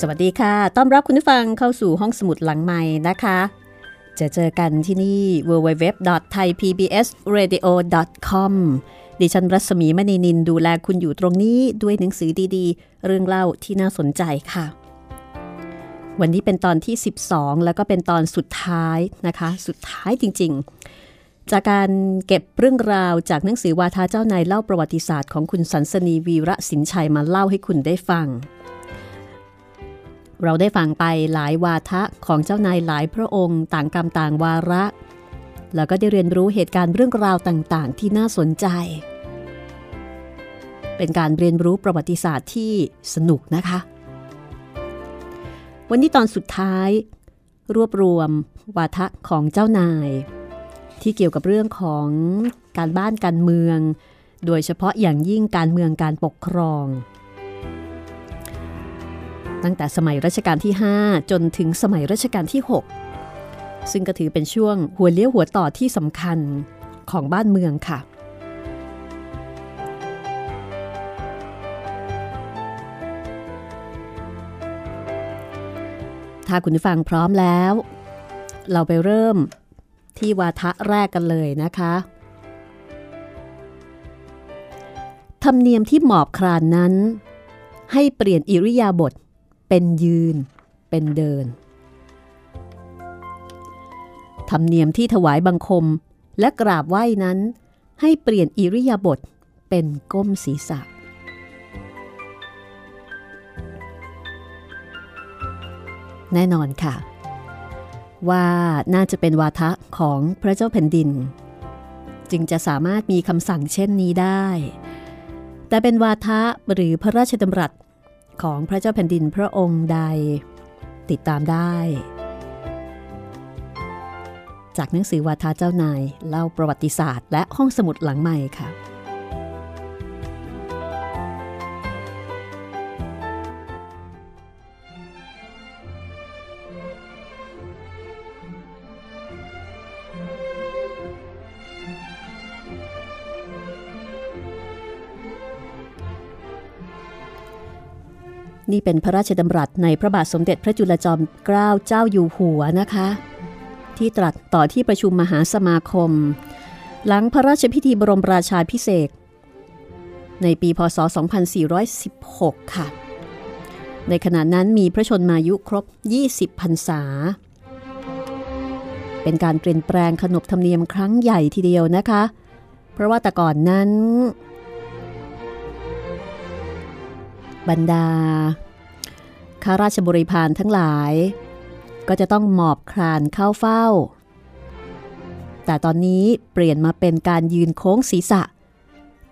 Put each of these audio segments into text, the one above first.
สวัสดีค่ะ ต้อนรับคุณผู้ฟังเข้าสู่ห้องสมุดหลังใหม่นะคะ จะเจอกันที่นี่ www.thaipbsradio.com ดิฉันรัศมีมณีนินดูแลคุณอยู่ตรงนี้ด้วยหนังสือดีๆ เรื่องเล่าที่น่าสนใจค่ะ วันนี้เป็นตอนที่ 12 แล้วก็เป็นตอนสุดท้ายนะคะ สุดท้ายจริง ๆ จากการเก็บเรื่องราวจากหนังสือวาทาเจ้านายเล่าประวัติศาสตร์ของคุณสันสนีวีระสินชัยมาเล่าให้คุณได้ฟัง เราได้ฟังไปหลายวาทะของเจ้านายหลายพระองค์ ต่างกรรมต่างวาระ แล้วก็ได้เรียนรู้เหตุการณ์เรื่องราวต่างๆ ที่น่าสนใจ เป็นการเรียนรู้ประวัติศาสตร์ที่สนุกนะคะ วันนี้ตอนสุดท้าย รวบรวมวาทะของเจ้านาย ที่เกี่ยวกับเรื่องของการบ้านการเมือง โดยเฉพาะอย่างยิ่งการเมืองการปกครอง ตั้งแต่สมัยรัชกาลที่ 5 จนถึงสมัยรัชกาลที่ 6 ซึ่งก็ถือเป็นช่วงหัวเลี้ยวหัวต่อที่สำคัญของบ้านเมืองค่ะ ถ้าคุณฟังพร้อมแล้ว เราไปเริ่มที่วาทะแรกกันเลยนะคะธรรมเนียมที่หมอบครานนั้น ให้เปลี่ยนอิริยาบถ เป็นยืน เป็นเดิน ธรรมเนียมที่ถวายบังคมและกราบไหว้นั้น ให้เปลี่ยนอิริยาบถเป็นก้มศีรษะ แน่นอนค่ะ ว่าน่าจะเป็นวาทะของพระเจ้าแผ่นดิน จึงจะสามารถมีคำสั่งเช่นนี้ได้ แต่เป็นวาทะหรือพระราชดำรัส ของพระเจ้าแผ่นดินพระองค์ใด ติดตามได้ จากหนังสือวาทาเจ้านายเล่าประวัติศาสตร์ และห้องสมุดหลังใหม่ค่ะ นี่เป็นพระราชดำรัสในพระบาทสมเด็จพระจุลจอมเกล้าเจ้าอยู่หัวนะคะ ที่ตรัสต่อที่ประชุมมหาสมาคม หลังพระราชพิธีบรมราชาพิเศษในปีพศ 2416 ค่ะ ในขณะนั้นมีพระชนมายุครบ 20 พรรษา เป็นการเปลี่ยนแปลงขนบธรรมเนียมครั้งใหญ่ทีเดียวนะคะ เพราะว่าแต่ก่อนนั้น บรรดาข้าราชบริพารทั้งหลาย ก็จะต้องหมอบคลานเข้าเฝ้า แต่ตอนนี้เปลี่ยนมาเป็นการยืนโค้งศีรษะ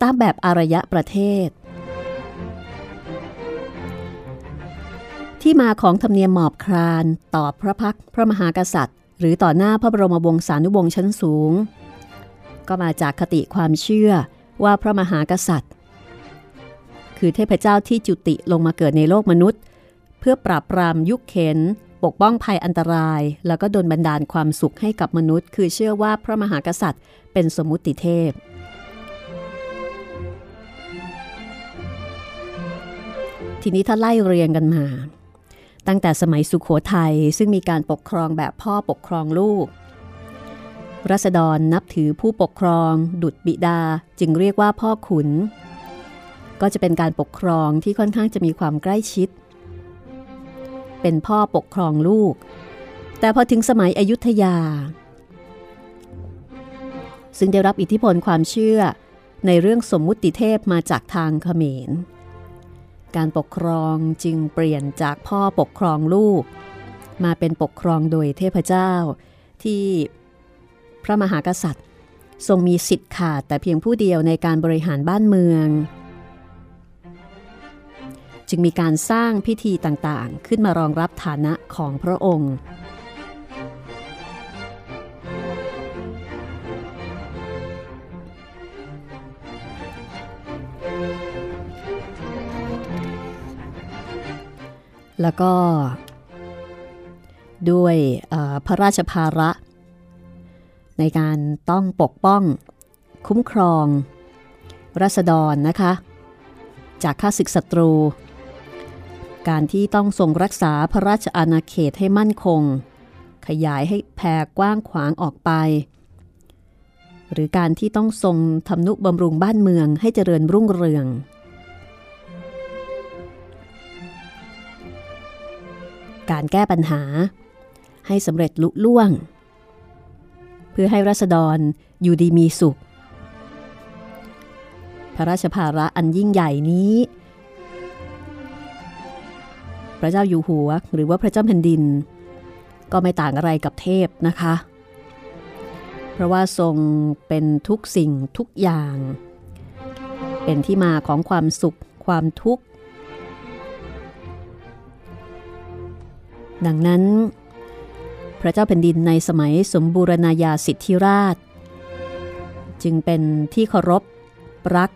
ตามแบบอารยะประเทศ ที่มาของธรรมเนียมหมอบคลานต่อพระพักพระมหากษัตริย์ หรือต่อหน้าพระบรมวงศานุวงศ์ชั้นสูง ก็มาจากคติความเชื่อว่าพระมหากษัตริย์ คือเทพเจ้าที่จุติลงมาเกิดในโลกมนุษย์ เพื่อปราบปรามยุคเข็น ปกป้องภัยอันตราย แล้วก็ดลบันดาลความสุขให้กับมนุษย์ คือเชื่อว่าพระมหากษัตริย์ เป็นสมุติเทพ ทีนี้ถ้าไล่เรียงกันมา ตั้งแต่สมัยสุขโขทัยซึ่งมีการปกครองแบบพ่อปกครองลูกรัษฎรนับถือผู้ปกครอง ดุจบิดาจึงเรียกว่าพ่อขุน ก็จะเป็นการปกครองที่ค่อนข้างจะมีความใกล้ชิด เป็นพ่อปกครองลูก แต่พอถึงสมัยอยุธยา ซึ่งได้รับอิทธิพลความเชื่อในเรื่องสมมุติเทพมาจากทางเขมร การปกครองจึงเปลี่ยนจากพ่อปกครองลูก มาเป็นปกครองโดยเทพเจ้าที่พระมหากษัตริย์ ทรงมีสิทธิ์ขาดแต่เพียงผู้เดียวในการบริหารบ้านเมือง จึงมีการสร้างพิธีต่างๆ ขึ้นมารองรับฐานะของพระองค์ แล้วก็ ด้วยพระราชภาระ ในการต้องปกป้อง คุ้มครองรัษฎรนะคะ จากข้าศึกศัตรู การที่ต้องทรงรักษาพระราชอาณาเขตให้มั่นคง ขยายให้แผ่กว้างขวางออกไป หรือการที่ต้องทรงทำนุบำรุงบ้านเมืองให้เจริญรุ่งเรือง การแก้ปัญหา ให้สำเร็จลุล่วง เพื่อให้รัษฎรอยู่ดีมีสุข พระราชภาระอันยิ่งใหญ่นี้ พระเจ้าอยู่หัว หรือว่าพระเจ้าแผ่นดิน ก็ไม่ต่างอะไรกับเทพนะคะ เพราะว่าทรงเป็นทุกสิ่งทุกอย่าง เป็นที่มาของความสุขความทุกข์ ดังนั้น พระเจ้าแผ่นดินในสมัยสมบูรณาญาสิทธิราช จึงเป็นที่เคารพรัก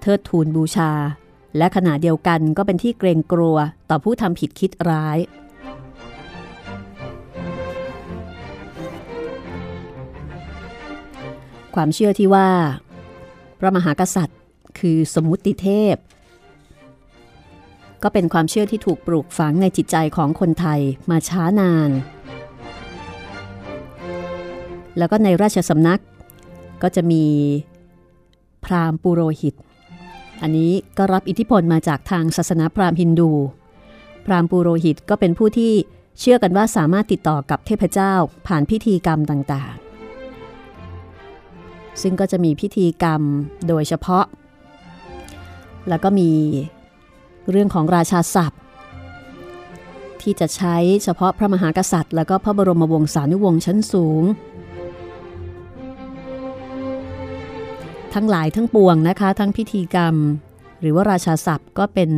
เทิดทูนบูชา และขณะเดียวกันก็เป็นที่เกรงกลัวต่อผู้ทำผิดคิดร้าย ความเชื่อที่ว่า พระมหากษัตริย์ คือสมมุติเทพ ก็เป็นความเชื่อที่ถูกปลูกฝังในจิตใจของคนไทยมาช้านาน แล้วก็ในราชสำนักก็จะมีพราหมณ์ปุโรหิต อันนี้ก็รับอิทธิพลมาจากทางศาสนาพราหมณ์ฮินดู พราหมณ์ปุโรหิตก็เป็นผู้ที่เชื่อกันว่าสามารถติดต่อกับเทพเจ้าผ่านพิธีกรรมต่างๆ ซึ่งก็จะมีพิธีกรรมโดยเฉพาะ แล้วก็มีเรื่องของราชาศัพท์ ที่จะใช้เฉพาะพระมหากษัตริย์ แล้วก็พระบรมวงศานุวงศ์ชั้นสูง ทั้งหลายทั้งปวงนะคะ ทั้งพิธีกรรม หรือว่าราชาศัพท์ก็เป็น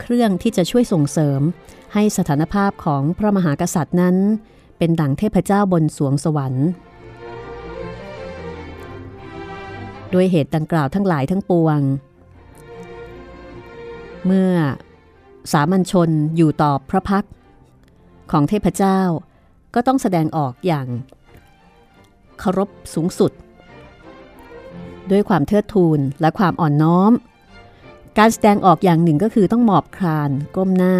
เครื่องที่จะช่วยส่งเสริม ให้สถานภาพของพระมหากษัตริย์นั้น เป็นดั่งเทพเจ้าบนสวงสวรรค์ด้วยเหตุดังกล่าวทั้งหลายทั้งปวง เมื่อสามัญชนอยู่ต่อพระพักของเทพเจ้า ก็ต้องแสดงออกอย่างเคารพสูงสุด ด้วยความเทิดทูนและความอ่อนน้อม การแสดงออกอย่างหนึ่งก็คือต้องหมอบคลานก้มหน้า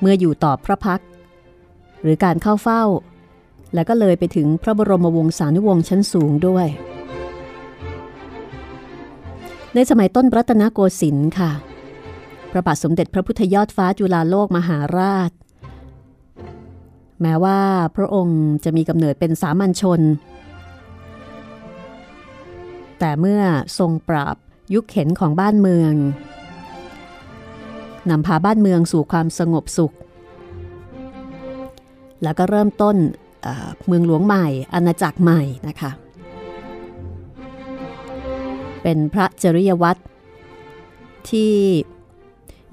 เมื่ออยู่ต่อพระพัก หรือการเข้าเฝ้า แล้วก็เลยไปถึงพระบรมวงศานุวงศ์ชั้นสูงด้วย ในสมัยต้นรัตนโกสินทร์ค่ะ พระบาทสมเด็จพระพุทธยอดฟ้าจุฬาโลกมหาราช แม้ว่าพระองค์จะมีกำเนิดเป็นสามัญชน แต่เมื่อทรงปราบยุคเข็นของบ้านเมืองนำพาบ้านเมืองสู่ความสงบสุข แล้วก็เริ่มต้นเเมืองหลวงใหม่ อาณาจักรใหม่นะคะ เป็นพระจริยวัตรที่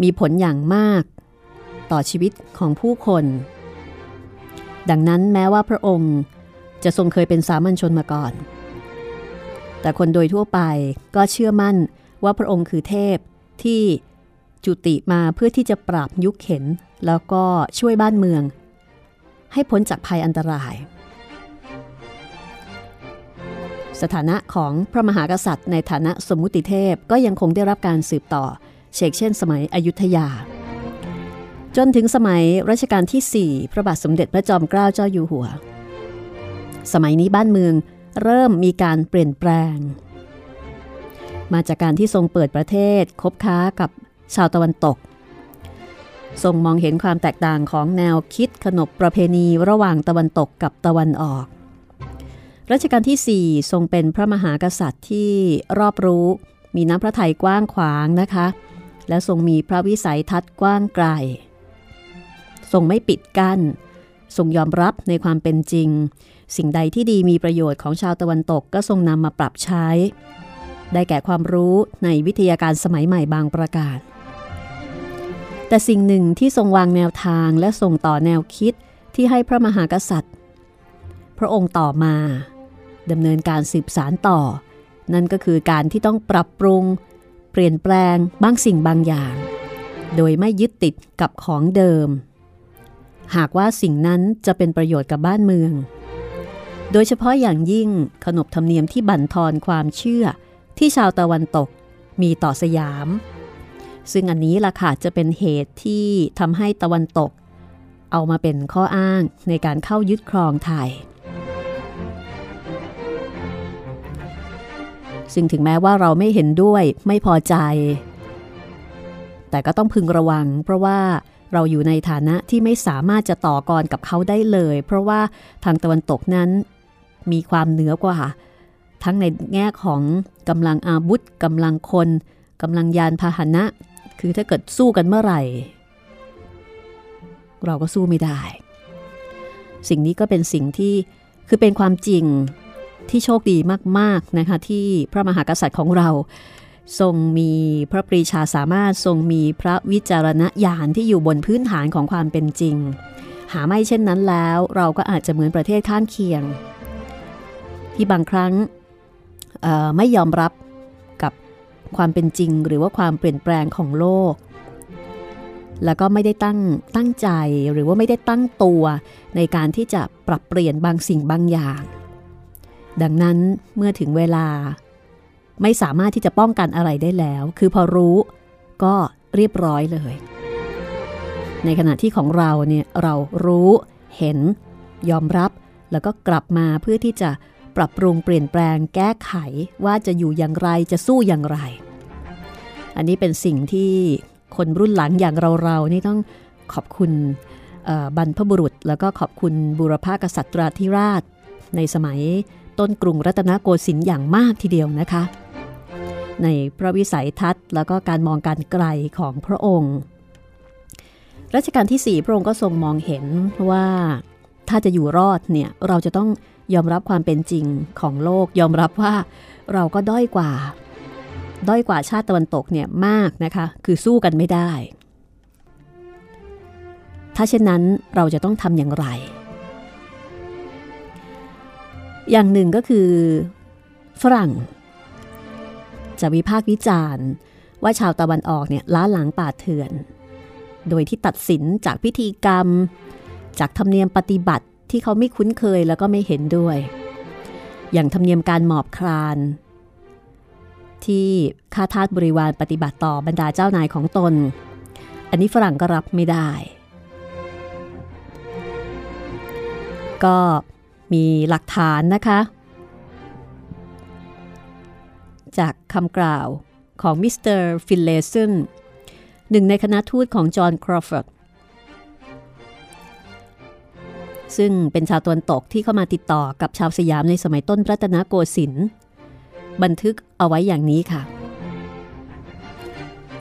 มีผลอย่างมากต่อชีวิตของผู้คน ดังนั้นแม้ว่าพระองค์จะทรงเคยเป็นสามัญชนมาก่อน แต่คนโดยทั่วไปก็เชื่อมั่นว่าพระองค์คือเทพที่จุติมาเพื่อที่จะปราบยุคเข็น แล้วก็ช่วยบ้านเมือง ให้พ้นจากภัยอันตราย สถานะของพระมหากษัตริย์ในฐานะสมมุติเทพก็ยังคงได้รับการสืบต่อเชกเช่นสมัยอยุธยา จนถึงสมัยรัชกาลที่ 4 พระบาทสมเด็จพระจอมเกล้าเจ้าอยู่หัว สมัยนี้บ้านเมือง เริ่มมีการเปลี่ยนแปลง มาจากการที่ทรงเปิดประเทศคบค้ากับชาวตะวันตก ทรงมองเห็นความแตกต่างของแนวคิดขนบประเพณีระหว่างตะวันตกกับตะวันออกรัชกาลที่ 4 ทรงเป็นพระมหากษัตริย์ที่รอบรู้ มีน้ำพระทัยกว้างขวางนะคะ และทรงมีพระวิสัยทัศน์กว้างไกล ทรงไม่ปิดกั้น ทรงยอมรับในความเป็นจริง สิ่งใดที่ดีมีประโยชน์ของชาวตะวันตกก็ทรงนำมาปรับใช้ ได้แก่ความรู้ในวิทยาการสมัยใหม่บางประการ แต่สิ่งหนึ่งที่ทรงวางแนวทางและส่งต่อแนวคิดที่ให้พระมหากษัตริย์ พระองค์ต่อมาดำเนินการสืบสารต่อ นั่นก็คือการที่ต้องปรับปรุง เปลี่ยนแปลงบางสิ่งบางอย่าง โดยไม่ยึดติดกับของเดิม หากว่าสิ่งนั้นจะเป็นประโยชน์กับบ้านเมือง โดยเฉพาะอย่างยิ่งขนบธรรมเนียมที่บั่นทอนความเชื่อ ที่ชาวตะวันตกมีต่อสยาม ซึ่งอันนี้ล่ะค่ะจะเป็นเหตุที่ทำให้ตะวันตก เอามาเป็นข้ออ้างในการเข้ายึดครองไทย ซึ่งถึงแม้ว่าเราไม่เห็นด้วยไม่พอใจ แต่ก็ต้องพึงระวัง เพราะว่าเราอยู่ในฐานะที่ไม่สามารถจะต่อกรกับเขาได้เลย เพราะว่าทางตะวันตกนั้น มีความเหนือกว่า ทั้งในแง่ของกำลังอาวุธกำลังคนกำลังยานพาหนะ คือถ้าเกิดสู้กันเมื่อไหร่ เราก็สู้ไม่ได้ สิ่งนี้ก็เป็นสิ่งที่คือเป็นความจริงที่โชคดีมากๆนะคะที่พระมหากษัตริย์ของเรา ทรงมีพระปรีชาสามารถทรงมีพระวิจารณญาณที่อยู่บนพื้นฐานของความเป็นจริง หาไม่เช่นนั้นแล้ว เราก็อาจจะเหมือนประเทศข้างเคียง ที่บางครั้งไม่ยอมรับกับความเป็นจริง หรือว่าความเปลี่ยนแปลงของโลก แล้วก็ไม่ได้ตั้งตั้งใจหรือว่าไม่ได้ตั้งตัวในการที่จะปรับเปลี่ยนบางสิ่งบางอย่าง ดังนั้นเมื่อถึงเวลา ไม่สามารถที่จะป้องกันอะไรได้แล้ว คือพอรู้ก็เรียบร้อยเลย ในขณะที่ของเราเนี่ยเรารู้เห็นยอมรับแล้วก็กลับมาเพื่อที่จะ ปรับปรุงเปลี่ยนแปลงแก้ไขว่าจะอยู่อย่างไรจะสู้อย่างไร อันนี้เป็นสิ่งที่คนรุ่นหลังอย่างเราๆนี่ต้องขอบคุณบรรพบุรุษ แล้วก็ขอบคุณบุรพากษัตริย์ธิราช ในสมัยต้นกรุงรัตนโกสินทร์อย่างมากทีเดียวนะคะ ในพระวิสัยทัศน์แล้วก็การมองการไกลของพระองค์รัชกาลที่ 4 พระองค์ก็ทรงมองเห็นว่าถ้าจะอยู่รอดเนี่ยเราจะต้อง ยอมรับความเป็นจริงของโลก ยอมรับว่าเราก็ด้อยกว่า ด้อยกว่าชาติตะวันตกเนี่ยมากนะคะ คือสู้กันไม่ได้ ถ้าเช่นนั้นเราจะต้องทำอย่างไร อย่างหนึ่งก็คือ ฝรั่ง จะวิพากษ์วิจารณ์ว่าชาวตะวันออกเนี่ยล้าหลังป่าเถื่อน โดยที่ตัดสินจากพิธีกรรม จากธรรมเนียมปฏิบัติ ที่เขาไม่คุ้นเคยแล้วก็ไม่เห็นด้วย อย่างธรรมเนียมการหมอบคลาน ที่ข้าทาสบริวารปฏิบัติต่อบรรดาเจ้านายของตน อันนี้ฝรั่งก็รับไม่ได้ ก็มีหลักฐานนะคะ จากคำกล่าวของมิสเตอร์ฟิลเลซึนหนึ่งในคณะทูตของจอห์นครอฟอร์ด ซึ่งเป็นชาวตะวันตกที่เข้ามาติดต่อกับชาวสยามในสมัยต้นรัตนโกสินทร์บันทึกเอาไว้อย่างนี้ค่ะ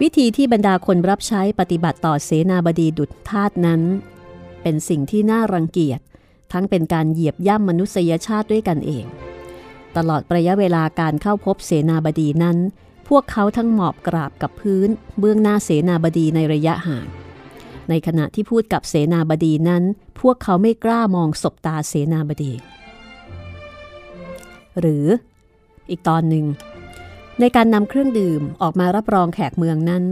วิธีที่บรรดาคนรับใช้ปฏิบัติต่อเสนาบดีดุจทาสนั้น เป็นสิ่งที่น่ารังเกียจ ทั้งเป็นการเหยียบย่ำมนุษยชาติด้วยกันเอง ตลอดระยะเวลาการเข้าพบเสนาบดีนั้น พวกเขาทั้งหมอบกราบกับพื้น เบื้องหน้าเสนาบดีในระยะห่าง ในขณะที่พูดกับเสนาบดีนั้น พวกเขาไม่กล้ามองศบตาเสนาบดี หรืออีกตอนหนึ่ง ในการนำเครื่องดื่มออกมารับรองแขกเมืองนั้น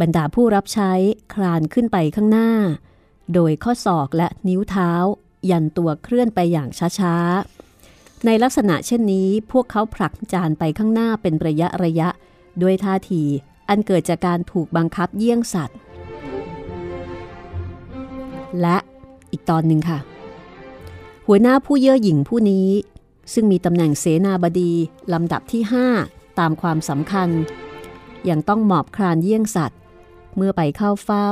บรรดาผู้รับใช้คลานขึ้นไปข้างหน้า โดยข้อศอกและนิ้วเท้า ยันตัวเคลื่อนไปอย่างช้าๆ ในลักษณะเช่นนี้พวกเขาผลักจานไปข้างหน้าเป็นระยะระยะ ด้วยท่าทีอันเกิดจากการถูกบังคับเยี่ยงสัตว์ และอีกตอนหนึ่งค่ะ หัวหน้าผู้เย่อหยิ่งผู้นี้ ซึ่งมีตำแหน่งเสนาบดีลำดับที่ 5 ตามความสำคัญ ยังต้องหมอบครานเยี่ยงสัตว์ เมื่อไปเข้าเฝ้า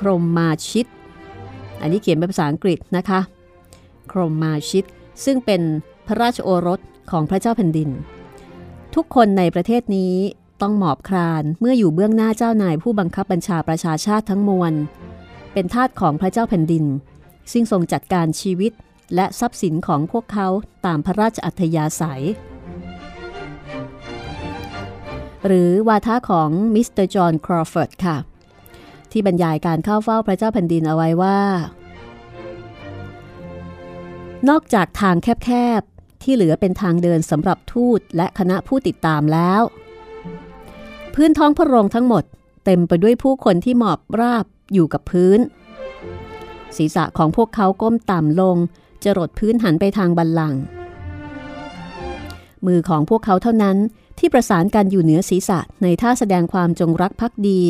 ครมมาชิต อันนี้เขียนเป็นภาษาอังกฤษนะคะ ครมมาชิต ซึ่งเป็นพระราชโอรสของพระเจ้าแผ่นดิน ทุกคนในประเทศนี้ ต้องหมอบครานเมื่ออยู่เบื้องหน้าเจ้านายผู้บังคับบัญชาประชาชาติทั้งมวล เป็นทาสของพระเจ้าแผ่นดิน ซึ่งทรงจัดการชีวิตและทรัพย์สินของพวกเขาตามพระราชอัธยาศัย หรือวาทะของมิสเตอร์จอห์นครอฟอร์ดค่ะ ที่บรรยายการเข้าเฝ้าพระเจ้าแผ่นดินเอาไว้ว่า นอกจากทางแคบๆ ที่เหลือเป็นทางเดินสำหรับทูตและคณะผู้ติดตามแล้ว พื้นท้องพระโรงทั้งหมด เต็มไปด้วยผู้คนที่หมอบราบอยู่กับพื้น ศีรษะของพวกเขาก้มต่ำลงจรดพื้นหันไปทางบัลลังก์ มือของพวกเขาเท่านั้นที่ประสานกันอยู่เหนือศีรษะในท่าแสดงความจงรักภักดี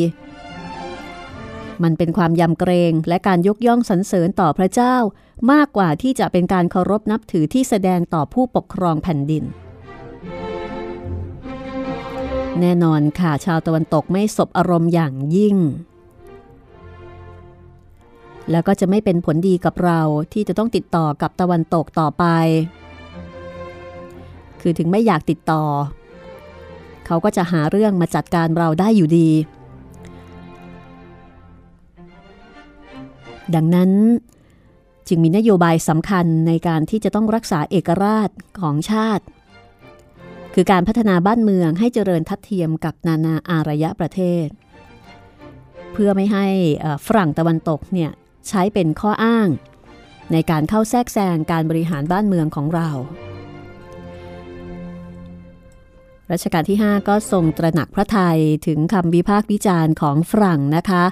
มันเป็นความยำเกรงและการยกย่องสรรเสริญต่อพระเจ้ามากกว่าที่จะเป็นการเคารพนับถือที่แสดงต่อผู้ปกครองแผ่นดิน แน่นอนค่ะชาวตะวันตกไม่สบอารมณ์อย่างยิ่ง แล้วก็จะไม่เป็นผลดีกับเราที่จะต้องติดต่อกับตะวันตกต่อไป คือถึงไม่อยากติดต่อ เขาก็จะหาเรื่องมาจัดการเราได้อยู่ดี ดังนั้นจึงมีนโยบายสำคัญในการที่จะต้องรักษาเอกราชของชาติ คือการพัฒนาบ้านเมืองให้เจริญทัดเทียมกับนานาอารยะประเทศ เพื่อไม่ให้ฝรั่งตะวันตกเนี่ยใช้เป็นข้ออ้าง ในการเข้าแทรกแซงการบริหารบ้านเมืองของเรารัชกาลที่ 5 ก็ทรงตระหนักพระไทยถึงคำวิพากษ์วิจารณ์ของฝรั่งนะคะ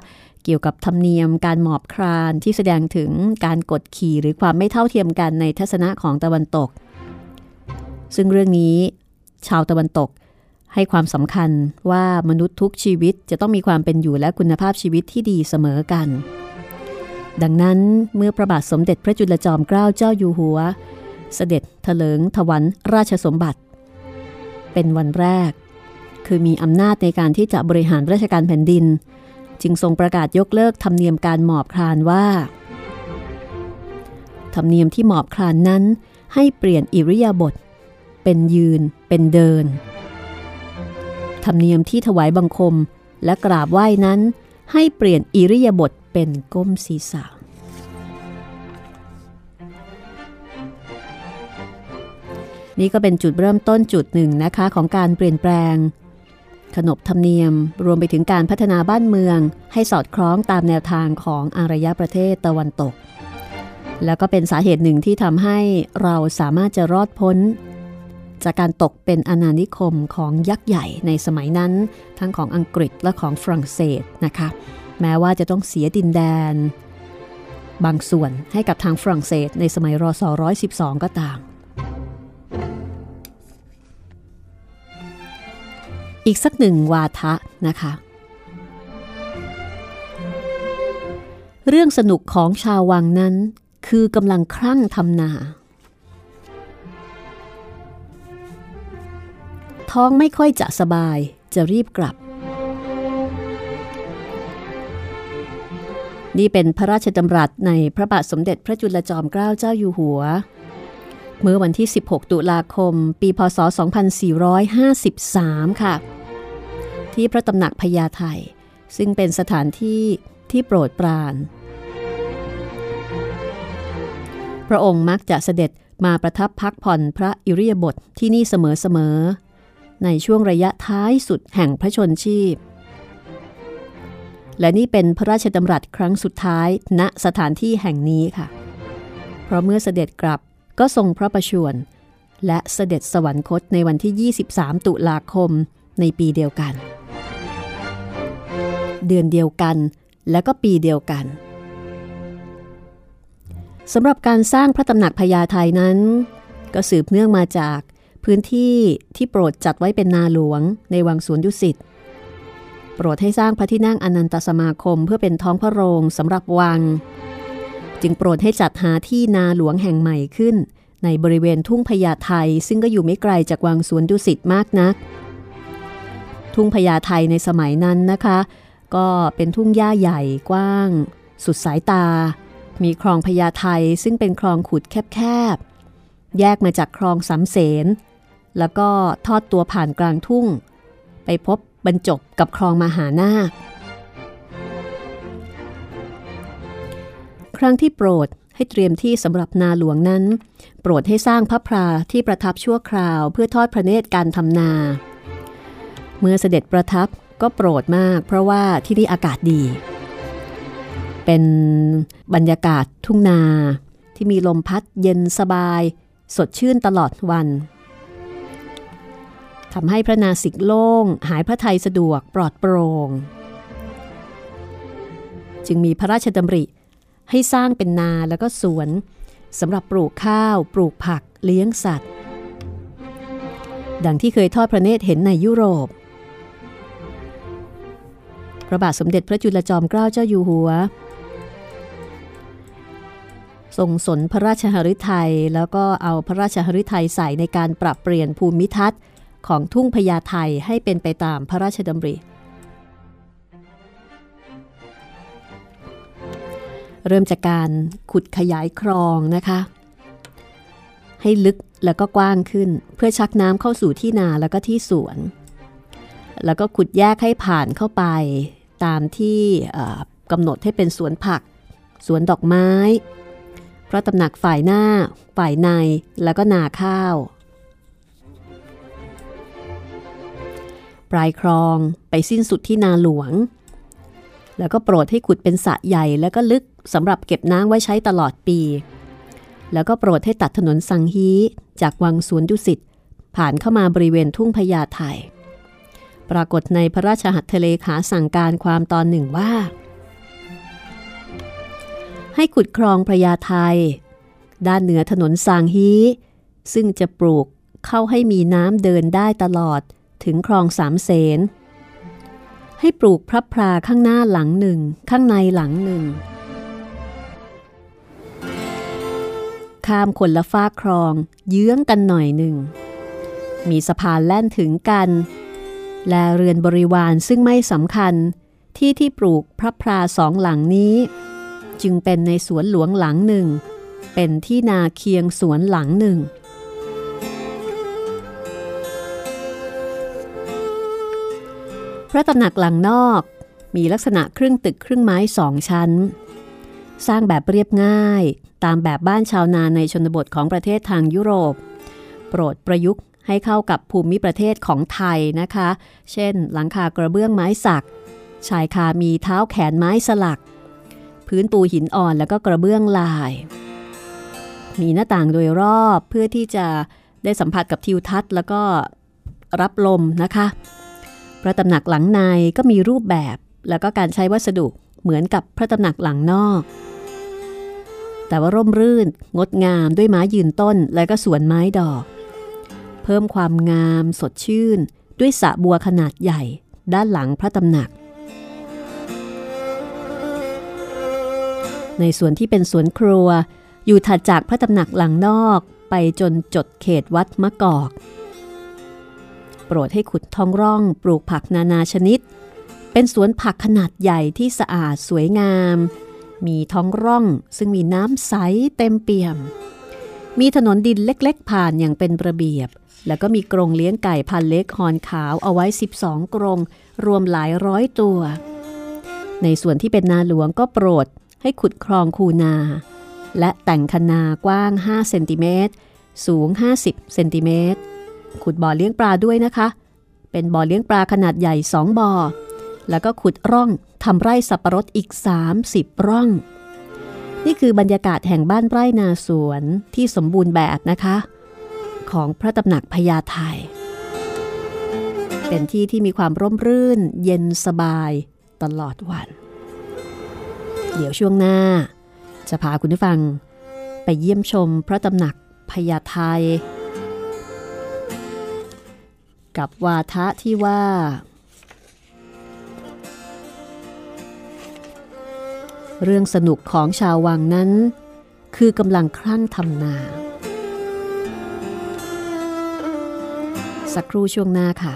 เกี่ยวกับธรรมเนียมการหมอบครานที่แสดงถึงการกดขี่หรือความไม่เท่าเทียมกันในทัศนะของตะวันตก ซึ่งเรื่องนี้ ชาวตะวันตก ให้ความสำคัญว่ามนุษย์ทุกชีวิตจะต้องมีความเป็นอยู่และคุณภาพชีวิตที่ดีเสมอกัน ดังนั้นเมื่อพระบาทสมเด็จพระจุลจอมเกล้าเจ้าอยู่หัว เสด็จเถลิงถวันราชสมบัติ เป็นวันแรก คือมีอำนาจในการที่จะบริหารราชการแผ่นดิน จึงทรงประกาศยกเลิกธรรมเนียมการหมอบคลานว่าธรรมเนียมที่หมอบคลานนั้นให้เปลี่ยนอิริยาบถ เป็นยืน เป็นเดิน ธรรมเนียมที่ถวายบังคมและกราบไหว้นั้น ให้เปลี่ยนอิริยาบถเป็นก้มศีรษะ นี่ก็เป็นจุดเริ่มต้นจุดหนึ่งนะคะของการเปลี่ยนแปลง ขนบธรรมเนียมรวมไปถึงการพัฒนาบ้านเมือง ให้สอดคล้องตามแนวทางของอารยประเทศตะวันตกแล้วก็เป็นสาเหตุหนึ่งที่ทำให้เราสามารถจะรอดพ้น จากการตกเป็นอาณานิคมของยักษ์ใหญ่ในสมัยนั้น ทั้งของอังกฤษและของฝรั่งเศสนะคะ แม้ว่าจะต้องเสียดินแดน บางส่วนให้กับทางฝรั่งเศสในสมัยรศ112 ก็ตาม อีกสักหนึ่งวาทะนะคะ เรื่องสนุกของชาววังนั้นคือกำลังครั่งทำนา ท้องไม่ค่อยจะสบายจะรีบกลับ นี่เป็นพระราชดำรัสในพระบาทสมเด็จพระจุลจอมเกล้าเจ้าอยู่หัว เมื่อวันที่ 16 ตุลาคม ปีพศ 2453 ค่ะ ที่พระตำหนักพญาไทซึ่งเป็นสถานที่ที่โปรดปราน พระองค์มักจะเสด็จมาประทับพักผ่อนพระอิริยบทที่นี่เสมอๆ ในช่วงระยะท้ายสุดแห่งพระชนชีพ และนี่เป็นพระราชดำรัสครั้งสุดท้ายณสถานที่แห่งนี้ค่ะ เพราะเมื่อเสด็จกลับก็ทรงพระประชวรและเสด็จสวรรคตในวันที่ 23 ตุลาคมในปีเดียวกัน เดือนเดียวกันและก็ปีเดียวกันสำหรับการสร้างพระตำหนักพญาไทนั้น ก็สืบเนื่องมาจาก พื้นที่ที่โปรดจัดไว้เป็นนาหลวงในวังสวนดุสิตโปรดให้สร้างพระที่นั่งอนันตสมาคมเพื่อเป็นท้องพระโรงสำหรับวัง จึงโปรดให้จัดหาที่นาหลวงแห่งใหม่ขึ้น ในบริเวณทุ่งพญาไทซึ่งก็อยู่ไม่ไกลจากวังสวนดุสิตมากนัก ทุ่งพญาไทในสมัยนั้นนะคะ ก็เป็นทุ่งหญ้าใหญ่กว้าง สุดสายตา มีคลองพญาไทซึ่งเป็นคลองขุดแคบๆแยกมาจากคลองสำเสน แล้วก็ทอดตัวผ่านกลางทุ่ง ไปพบบรรจบกับคลองมหานาค ครั้งที่โปรดให้เตรียมที่สำหรับนาหลวงนั้น โปรดให้สร้างพระพราที่ประทับชั่วคราวเพื่อทอดพระเนตรการทำนา เมื่อเสด็จประทับก็โปรดมากเพราะว่าที่นี่อากาศดี เป็นบรรยากาศทุ่งนาที่มีลมพัดเย็นสบาย สดชื่นตลอดวัน ทำให้พระนาสิกโล่ง หายพระไทยสะดวกปลอดโปร่งจึงมีพระราชดำริให้สร้างเป็นนาแล้วก็สวนสำหรับปลูกข้าว ปลูกผัก เลี้ยงสัตว์ ดังที่เคยทอดพระเนตรเห็นในยุโรป พระบาทสมเด็จพระจุลจอมเกล้าเจ้าอยู่หัว ทรงสนพระราชหฤทัยแล้วก็เอาพระราชหฤทัยใส่ในการปรับเปลี่ยนภูมิทัศน์ ของทุ่งพญาไทให้เป็นไปตามพระราชดำริ เริ่มจากการขุดขยายคลองนะคะ ให้ลึกแล้วก็กว้างขึ้นเพื่อชักน้ำเข้าสู่ที่นาแล้วก็ที่สวน แล้วก็ขุดแยกให้ผ่านเข้าไป ตามที่กำหนดให้เป็นสวนผัก สวนดอกไม้พระตำหนักฝ่ายหน้า ฝ่ายใน แล้วก็นาข้าว ปลายคลองไปสิ้นสุดที่นาหลวง แล้วก็โปรดให้ขุดเป็นสระใหญ่แล้วก็ลึกสำหรับเก็บน้ำไว้ใช้ตลอดปี แล้วก็โปรดให้ตัดถนนสังฮีจากวังสวนดุสิตผ่านเข้ามาบริเวณทุ่งพญาไทปรากฏในพระราชหัตถเลขาสั่งการความตอนหนึ่งว่า ให้ขุดคลองพระยาไทย ด้านเหนือถนนสางฮีซึ่งจะปลูกเข้าให้มีน้ำเดินได้ตลอด ถึงคลองสามเสนให้ปลูกพระพราข้างหน้าหลังหนึ่ง ข้างในหลังหนึ่ง ข้ามคนละฟ้าคลองเยื้องกันหน่อยหนึ่ง มีสะพานแล่นถึงกัน และเรือนบริวารซึ่งไม่สำคัญที่ที่ปลูกพระพราสองหลังนี้ จึงเป็นในสวนหลวงหลังหนึ่ง เป็นที่นาเคียงสวนหลังหนึ่ง พระตำหนักหลังนอก มีลักษณะครึ่งตึกครึ่งไม้สองชั้น สร้างแบบเรียบง่าย ตามแบบบ้านชาวนาในชนบทของประเทศทางยุโรป โปรดประยุกต์ให้เข้ากับภูมิประเทศของไทยนะคะ เช่น หลังคากระเบื้องไม้สัก ชายคามีเท้าแขนไม้สลัก พื้นปูหินอ่อนแล้วก็กระเบื้องลาย มีหน้าต่างโดยรอบเพื่อที่จะได้สัมผัสกับทิวทัศน์ แล้วก็รับลมนะคะ พระตำหนักหลังในก็มีรูปแบบแล้วก็การใช้วัสดุเหมือนกับพระตำหนักหลังนอก แต่ว่าร่มรื่นงดงามด้วยไม้ยืนต้นและก็สวนไม้ดอก เพิ่มความงามสดชื่น ด้วยสระบัวขนาดใหญ่ ด้านหลังพระตำหนัก ในส่วนที่เป็นสวนครัว อยู่ถัดจากพระตำหนักหลังนอกไปจนจดเขตวัดมะกอก โปรดให้ขุดท้องร่องปลูกผักนานาชนิด เป็นสวนผักขนาดใหญ่ที่สะอาดสวยงาม มีท้องร่องซึ่งมีน้ำใสเต็มเปี่ยม มีถนนดินเล็กๆ ผ่านอย่างเป็นระเบียบ แล้วก็มีกรงเลี้ยงไก่พันเล็กหอนขาวเอาไว้ 12 กรง รวมหลายร้อยตัว ในส่วนที่เป็นนาหลวงก็โปรดให้ขุดคลองคูนา และแต่งคณากว้าง 5 เซนติเมตรสูง 50 เซนติเมตร ขุดบ่อเลี้ยงปลาด้วยนะคะ เป็นบ่อเลี้ยงปลาขนาดใหญ่ 2บ่อ แล้วก็ขุดร่องทำไร่สับปะรดอีก 30 ร่อง นี่คือบรรยากาศแห่งบ้านไร่นาสวนที่สมบูรณ์แบบนะคะ ของพระตำหนักพญาไทเป็นที่ที่มีความร่มรื่น เย็นสบายตลอดวัน เดี๋ยวช่วงหน้า จะพาคุณผู้ฟัง ไปเยี่ยมชมพระตำหนักพญาไท กับวาทะที่ว่า เรื่องสนุกของชาววังนั้น คือกำลังคลั่งทำนา สักครู่ช่วงหน้าค่ะ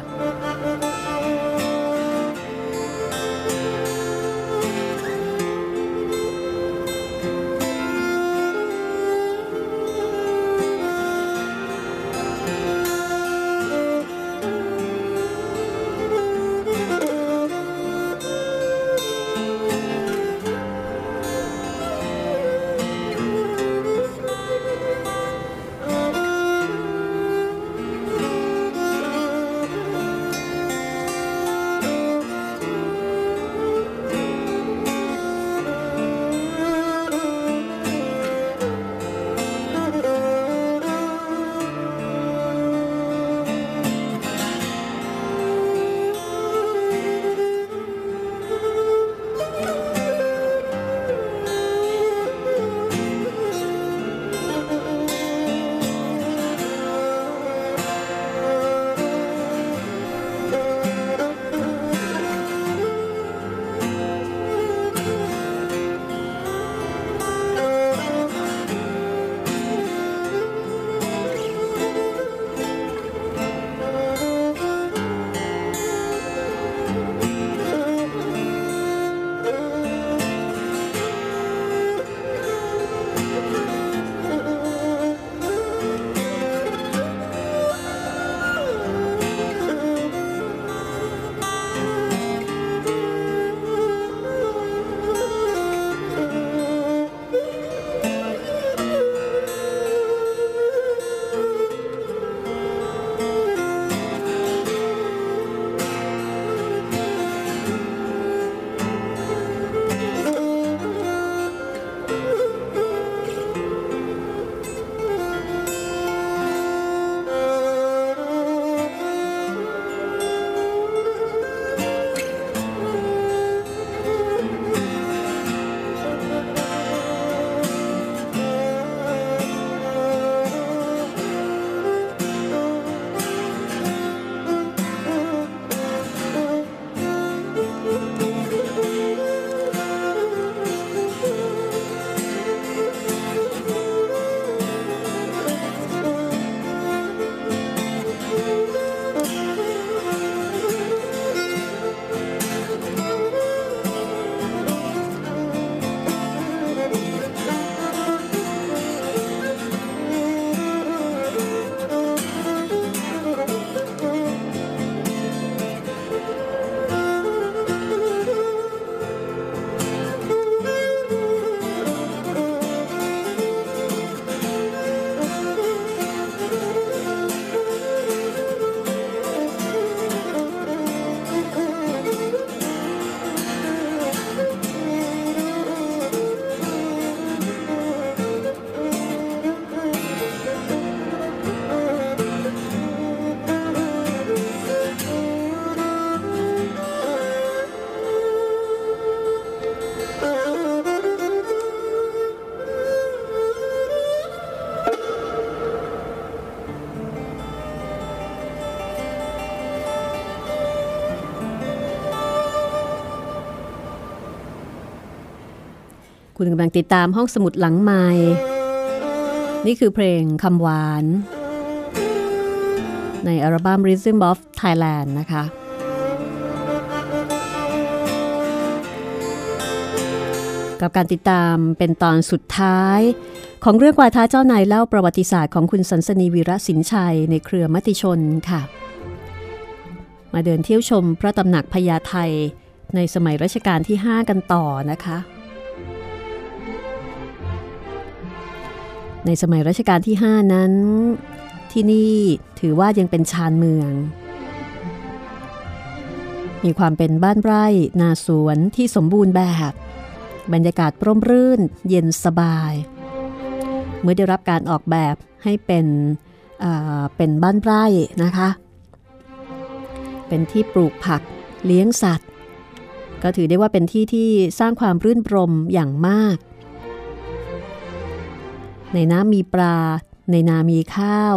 คุณกำลังติดตามห้องสมุดหลังใหม่นี่คือเพลงคำหวาน ในอัลบั้ม Rhythm of Thailand นะคะ กับการติดตามเป็นตอนสุดท้าย ของเรื่องวาทาเจ้านายเล่าประวัติศาสตร์ของคุณสันสนีวีระสินชัยในเครือมติชนค่ะ มาเดินเที่ยวชมพระตำหนักพญาไทในสมัยรัชกาลที่ 5 กันต่อนะคะ ในสมัยรัชกาลที่ 5 นั้น ที่นี่ถือว่ายังเป็นชานเมือง มีความเป็นบ้านไร่นาสวนที่สมบูรณ์แบบ บรรยากาศร่มรื่น เย็นสบาย เมื่อได้รับการออกแบบให้เป็นเป็นบ้านไร่นะคะ เป็นที่ปลูกผักเลี้ยงสัตว์ ก็ถือได้ว่าเป็นที่ที่สร้างความรื่นรมอย่างมาก ในน้ำมีปลา ในนามีข้าว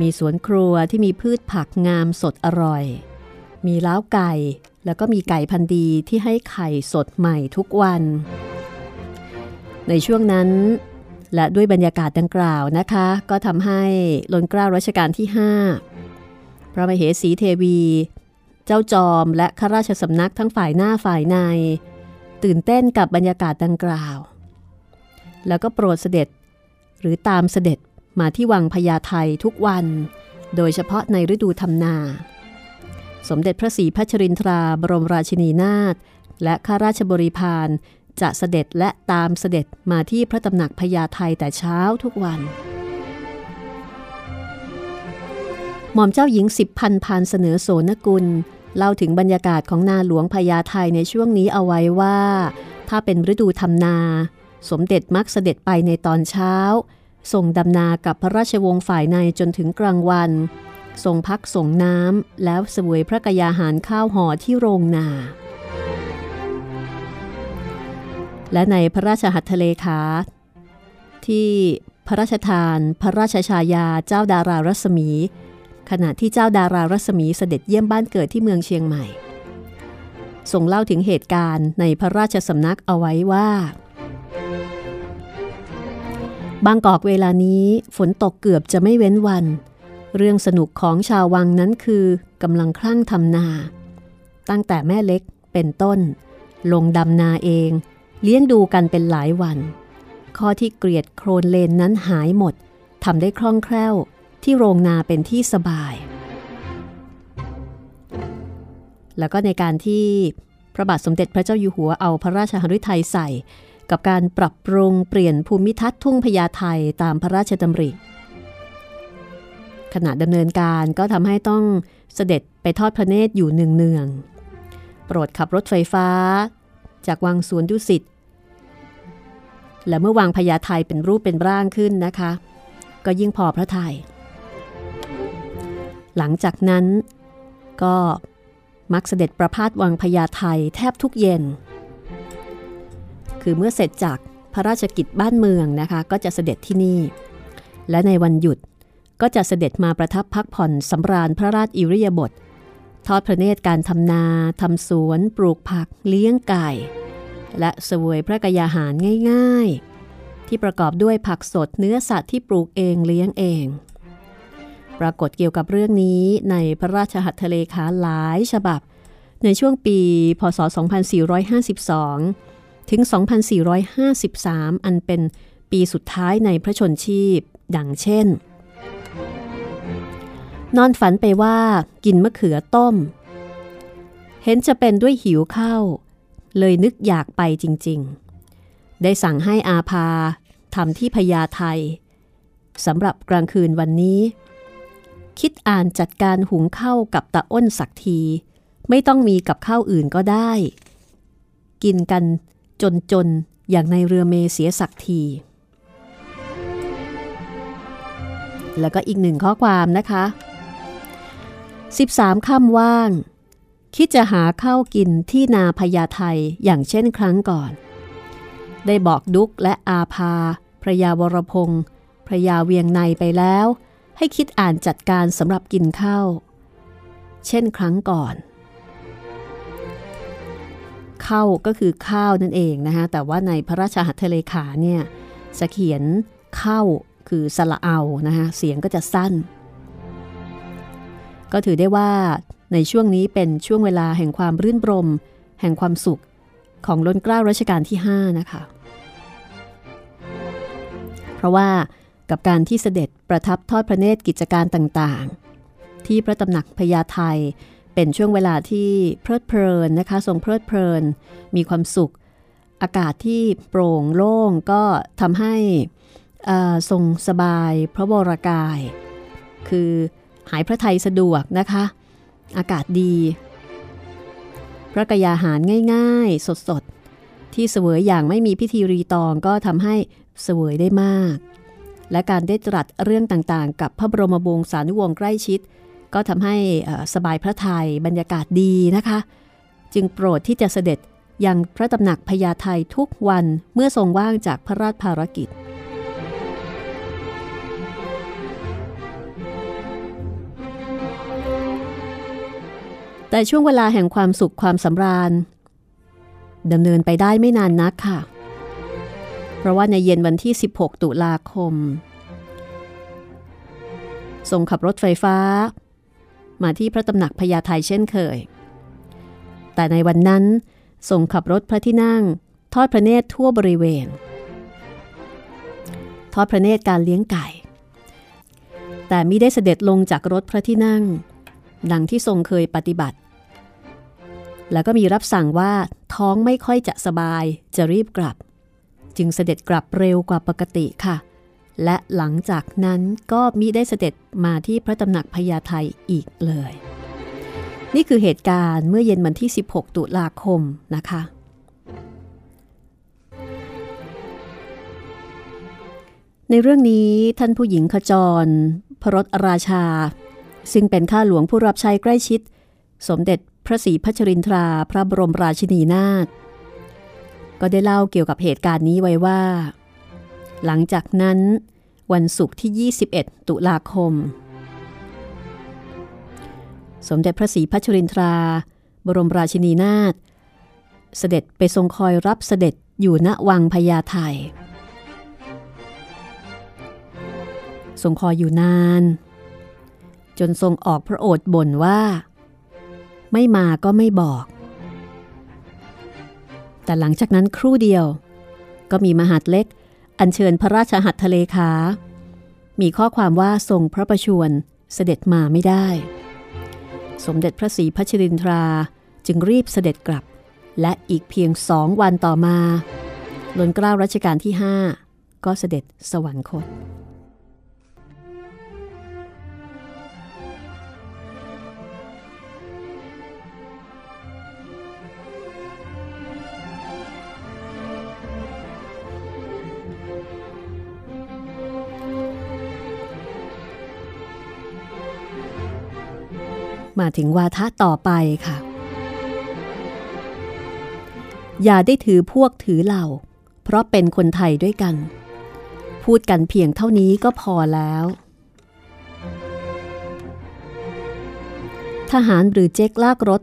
มีสวนครัวที่มีพืชผักงามสดอร่อย มีล้าวไก่แล้วก็มีไก่พันธุ์ดีที่ให้ไข่สดใหม่ทุกวัน ในช่วงนั้น และด้วยบรรยากาศดังกล่าวนะคะ ก็ทำให้ล้นเกล้ารัชกาลที่ 5 พระมเหสีเทวี เจ้าจอมและข้าราชสำนักทั้งฝ่ายหน้าฝ่ายใน ตื่นเต้นกับบรรยากาศดังกล่าว แล้วก็โปรดเสด็จ หรือตามเสด็จมาที่วังพญาไททุกวัน โดยเฉพาะในฤดูทำนา สมเด็จพระศรีพัชรินทราบรมราชินีนาถและข้าราชบริพารจะเสด็จและตามเสด็จมาที่พระตำหนักพญาไทแต่เช้าทุกวัน หม่อมเจ้าหญิงสิบพันพานเสนอโสนกุล เล่าถึงบรรยากาศของนาหลวงพญาไทในช่วงนี้เอาไว้ว่า ถ้าเป็นฤดูทำนา สมเด็จมักเสด็จไปในตอนเช้าส่งดำนากับพระราชวงศ์ฝ่ายในจนถึงกลางวันทรงพักส่งน้ำแล้วสวยพระกยาหารข้าวห่อที่โรงนา และในพระราชหัตถเลขา ที่พระราชทาน พระราชชายาเจ้าดารารัศมี ขณะที่เจ้าดารารัศมีเสด็จเยี่ยมบ้านเกิดที่เมืองเชียงใหม่ทรงเล่าถึงเหตุการณ์ในพระราชสำนักเอาไว้ว่า บางกอกเวลานี้ฝนตกเกือบจะไม่เว้นวัน เรื่องสนุกของชาววังนั้นคือกำลังคลั่งทำนา ตั้งแต่แม่เล็กเป็นต้น ลงดำนาเอง เลี้ยงดูกันเป็นหลายวัน ข้อที่เกลียดโครนเลนนั้นหายหมดทำได้คล่องแคล่วที่โรงนาเป็นที่สบาย แล้วก็ในการที่พระบาทสมเด็จพระเจ้าอยู่หัวเอาพระราชหฤทัยใส่ กับการปรับปรุงเปลี่ยนภูมิทัศน์ทุ่งพญาไทตามพระราชดำริขณะดำเนินการก็ทำให้ต้องเสด็จไปทอดพระเนตรอยู่เนืองๆโปรดขับรถไฟฟ้า จากวังสวนดุสิตและเมื่อวังพญาไทเป็นรูปเป็นร่างขึ้นนะคะ ก็ยิ่งพอพระทัยหลังจากนั้นก็มักเสด็จประพาสวังพญาไทแทบทุกเย็น คือเมื่อเสร็จจากพระราชกิจบ้านเมืองนะคะ ก็จะเสด็จที่นี่ และในวันหยุดก็จะเสด็จมาประทับพักผ่อนสำราญพระราชอิริยาบถทอดพระเนตรการทำนาทำสวน ปลูกผัก เลี้ยงไก่ และสวยพระกยาหารง่ายๆ ที่ประกอบด้วยผักสดเนื้อสัตว์ที่ปลูกเองเลี้ยงเอง ปรากฏเกี่ยวกับเรื่องนี้ในพระราชหัตถเลขาหลายฉบับ ในช่วงปี พศ 2452 ถึง 2453 อันเป็นปีสุดท้ายในพระชนชีพ ดังเช่น นอนฝันไปว่ากินมะเขือต้ม เห็นจะเป็นด้วยหิวข้าวเลยนึกอยากไปจริงๆ ได้สั่งให้อาภาทำที่พญาไทสำหรับกลางคืนวันนี้ คิดอ่านจัดการหุงข้าวกับตาอ้นสักที ไม่ต้องมีกับข้าวอื่นก็ได้ กินกัน จนๆ อย่างในเรือเมเสียสักที แล้วก็อีกหนึ่งข้อความนะคะ 13ค่ำว่าง คิดจะหาข้าวกินที่นาพญาไทยอย่างเช่นครั้งก่อน ได้บอกดุกและอาภาพระยาวรพงศ์พระยาเวียงในไปแล้ว ให้คิดอ่านจัดการสำหรับกินข้าว เช่นครั้งก่อน เข้าก็คือข้าวนั่นเองนะคะแต่ว่าในพระราชหัตถเลขาเนี่ยจะเขียนเข้าคือสละเอานะคะเสียงก็จะสั้น ก็ถือได้ว่าในช่วงนี้เป็นช่วงเวลาแห่งความรื่นรม แห่งความสุขของล้นเกล้ารัชกาลที่ 5 นะคะ เพราะว่ากับการที่เสด็จประทับทอดพระเนตรกิจการต่างๆ ที่พระตำหนักพญาไท เป็นช่วงเวลาที่เพลิดเพลินนะคะทรงเพลิดเพลิน มีความสุข อากาศที่โปร่งโล่งก็ทำให้ทรงสบายพระบรากาย คือหายพระไทยสะดวกนะคะ อากาศดี พระกยาหารง่ายๆ สดๆ ที่เสวยอย่างไม่มีพิธีรีตองก็ทำให้เสวยได้มาก และการได้ตรัสเรื่องต่างๆ กับพระบรมวงศานุวงศ์ใกล้ชิด ก็ทำให้สบายพระทัยบรรยากาศดีนะคะ จึงโปรดที่จะเสด็จยังพระตำหนักพญาไททุกวันเมื่อทรงว่างจากพระราชภารกิจ แต่ช่วงเวลาแห่งความสุขความสำราญดำเนินไปได้ไม่นานนักค่ะ เพราะว่าในเย็นวันที่ 16 ตุลาคมทรงขับรถไฟฟ้า มาที่พระตำหนักพญาไทเช่นเคย แต่ในวันนั้นทรงขับรถพระที่นั่ง ทอดพระเนตรทั่วบริเวณ ทอดพระเนตรการเลี้ยงไก่ แต่มิได้เสด็จลงจากรถพระที่นั่ง ดังที่ทรงเคยปฏิบัติ แล้วก็มีรับสั่งว่าท้องไม่ค่อยจะสบายจะรีบกลับ จึงเสด็จกลับเร็วกว่าปกติค่ะ และหลังจากนั้นก็มิได้เสด็จมาที่พระตำหนักพญาไทอีกเลย นี่คือเหตุการณ์เมื่อเย็นวันที่ 16 ตุลาคมนะคะ ในเรื่องนี้ท่านผู้หญิงขจร พระรถราชา ซึ่งเป็นข้าหลวงผู้รับใช้ใกล้ชิด สมเด็จพระศรีพัชรินทราพระบรมราชินีนาถก็ได้เล่าเกี่ยวกับเหตุการณ์นี้ไว้ว่า หลังจากนั้นวันศุกร์ที่ 21 ตุลาคม สมเด็จพระศรีพัชรินทรา บรมราชินีนาถเสด็จไปทรงคอยรับเสด็จอยู่ณวังพญาไททรงคอยอยู่นาน จนทรงออกพระโอษฐ์บ่นว่า ไม่มาก็ไม่บอก แต่หลังจากนั้นครู่เดียว ก็มีมหาดเล็ก อัญเชิญพระราชหัตถเลขา มีข้อความว่าทรงพระประชวรเสด็จมาไม่ได้ สมเด็จพระศรีพัชรินทราจึงรีบเสด็จกลับ และอีกเพียงสองวันต่อมาล้นเกล้ารัชกาลที่ห้าก็เสด็จสวรรคต มาถึงวาทะต่อไปค่ะ อย่าได้ถือพวกถือเหล่า เพราะเป็นคนไทยด้วยกัน พูดกันเพียงเท่านี้ก็พอแล้ว ทหารหรือเจ๊กลากรถ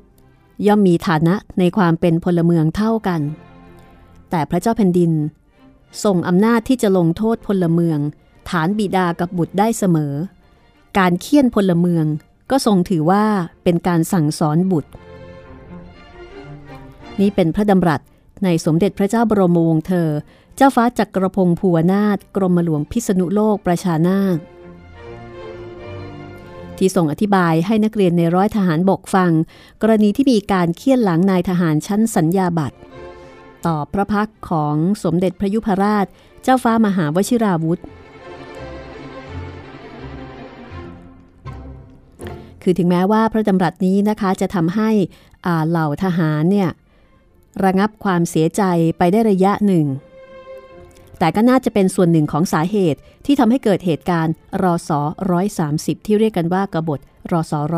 ย่อมมีฐานะในความเป็นพลเมืองเท่ากัน แต่พระเจ้าแผ่นดินส่งอำนาจที่จะลงโทษพลเมือง ฐานบิดากับบุตรได้เสมอ การเคี่ยนพลเมือง ก็ทรงถือว่าเป็นการสั่งสอนบุตร นี่เป็นพระดำรัสในสมเด็จพระเจ้าบรมวงศ์เธอ เจ้าฟ้าจักรพงศ์ภูวนาถกรมหลวงพิษณุโลกประชานาถที่ส่งอธิบายให้นักเรียนในร้อยทหารบกฟัง กรณีที่มีการเคี่ยนหลังนายทหารชั้นสัญญาบัตรต่อพระพักของสมเด็จพระยุพราช เจ้าฟ้ามหาวชิราวุธ คือถึงแม้ว่าพระดำรัสนี้นะคะจะทำให้เหล่าทหารเนี่ยระงับความเสียใจไปได้ระยะหนึ่ง แต่ก็น่าจะเป็นส่วนหนึ่งของสาเหตุที่ทำให้เกิดเหตุการณ์รอสอ130ที่เรียกกันว่ากบฏรอสอ130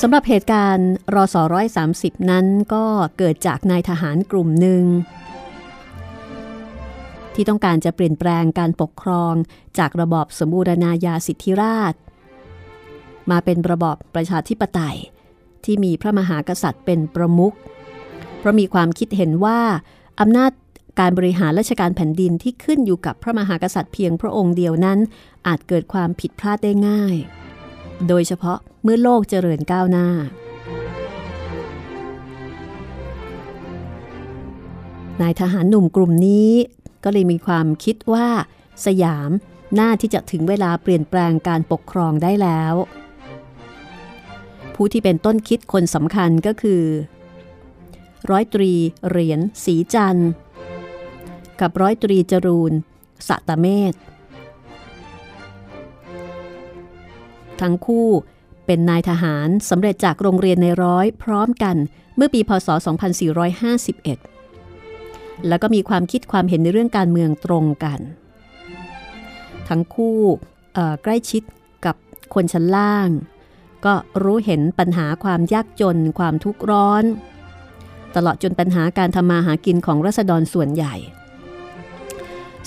สำหรับเหตุการณ์รอสอ130นั้นก็เกิดจากนายทหารกลุ่มหนึ่ง ที่ต้องการจะเปลี่ยนแปลงการปกครองจากระบอบสมบูรณาญาสิทธิราช มาเป็นระบอบประชาธิปไตย ที่มีพระมหากษัตริย์เป็นประมุขเพราะมีความคิดเห็นว่าอำนาจการบริหารราชการแผ่นดินที่ขึ้นอยู่กับพระมหากษัตริย์เพียงพระองค์เดียวนั้น อาจเกิดความผิดพลาดได้ง่าย โดยเฉพาะเมื่อโลกเจริญก้าวหน้า นายทหารหนุ่มกลุ่มนี้ ก็เลยมีความคิดว่า สยามน่าที่จะถึงเวลาเปลี่ยนแปลงการปกครองได้แล้ว ผู้ที่เป็นต้นคิดคนสำคัญก็คือ ร้อยตรีเหรียญสีจันทร์ กับร้อยตรีจรูนสัตเมธทั้งคู่เป็นนายทหารสำเร็จจากโรงเรียนในร้อยพร้อมกันเมื่อปีพศ 2451 แล้วก็มีความคิดความเห็นในเรื่องการเมืองตรงกัน ทั้งคู่ใกล้ชิดกับคนชั้นล่าง ก็รู้เห็นปัญหาความยากจน ความทุกข์ร้อน ตลอดจนปัญหาการทำมาหากินของรัษฎรส่วนใหญ่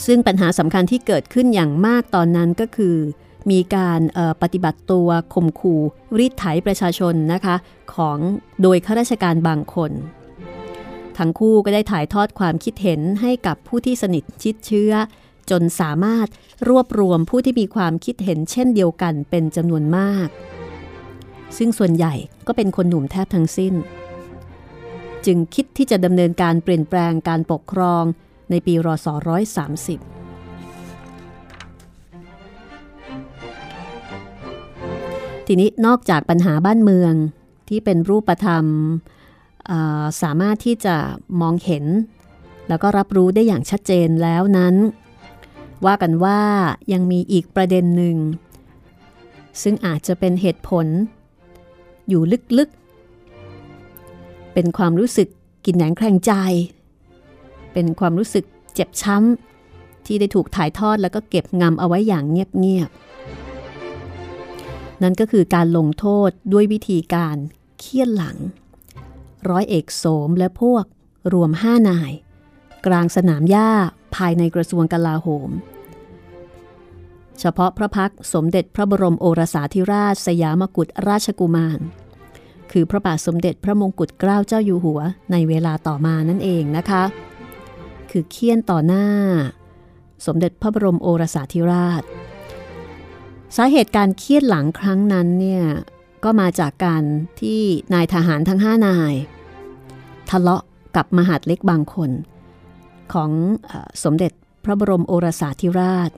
ซึ่งปัญหาสำคัญที่เกิดขึ้นอย่างมากตอนนั้นก็คือมีการปฏิบัติตัวข่มขู่รีดไถประชาชนนะคะของโดยข้าราชการบางคน ทั้งคู่ก็ได้ถ่ายทอดความคิดเห็นให้กับผู้ที่สนิทชิดเชื้อ จนสามารถรวบรวมผู้ที่มีความคิดเห็นเช่นเดียวกันเป็นจำนวนมาก ซึ่งส่วนใหญ่ก็เป็นคนหนุ่มแทบทั้งสิ้น จึงคิดที่จะดำเนินการเปลี่ยนแปลงการปกครองในปีรศ130ทีนี้นอกจากปัญหาบ้านเมืองที่เป็นรูปธรรม สามารถที่จะมองเห็น แล้วก็รับรู้ได้อย่างชัดเจนแล้วนั้น ว่ากันว่ายังมีอีกประเด็นหนึ่ง ซึ่งอาจจะเป็นเหตุผล อยู่ลึกๆ เป็นความรู้สึกกินแหนงแคลงใจ เป็นความรู้สึกเจ็บช้ำ ที่ได้ถูกถ่ายทอดแล้วก็เก็บงำเอาไว้อย่างเงียบๆ นั่นก็คือการลงโทษด้วยวิธีการเคี่ยนหลัง ร้อยเอกโสมและพวกรวมห้านาย กลางสนามหญ้าภายในกระทรวงกลาโหม เฉพาะพระพักสมเด็จพระบรมโอรสาธิราชสยามกุฎราชกุมาร คือพระบาทสมเด็จพระมงกุฎเกล้าเจ้าอยู่หัวในเวลาต่อมานั่นเองนะคะ คือเคี่ยนต่อหน้า สมเด็จพระบรมโอรสาธิราช สาเหตุการเคียดหลังครั้งนั้นเนี่ยก็มาจากการที่นายทหารทั้งห้านาย ทะเลาะกับมหาดเล็กบางคน ของสมเด็จพระบรมโอรสาธิราช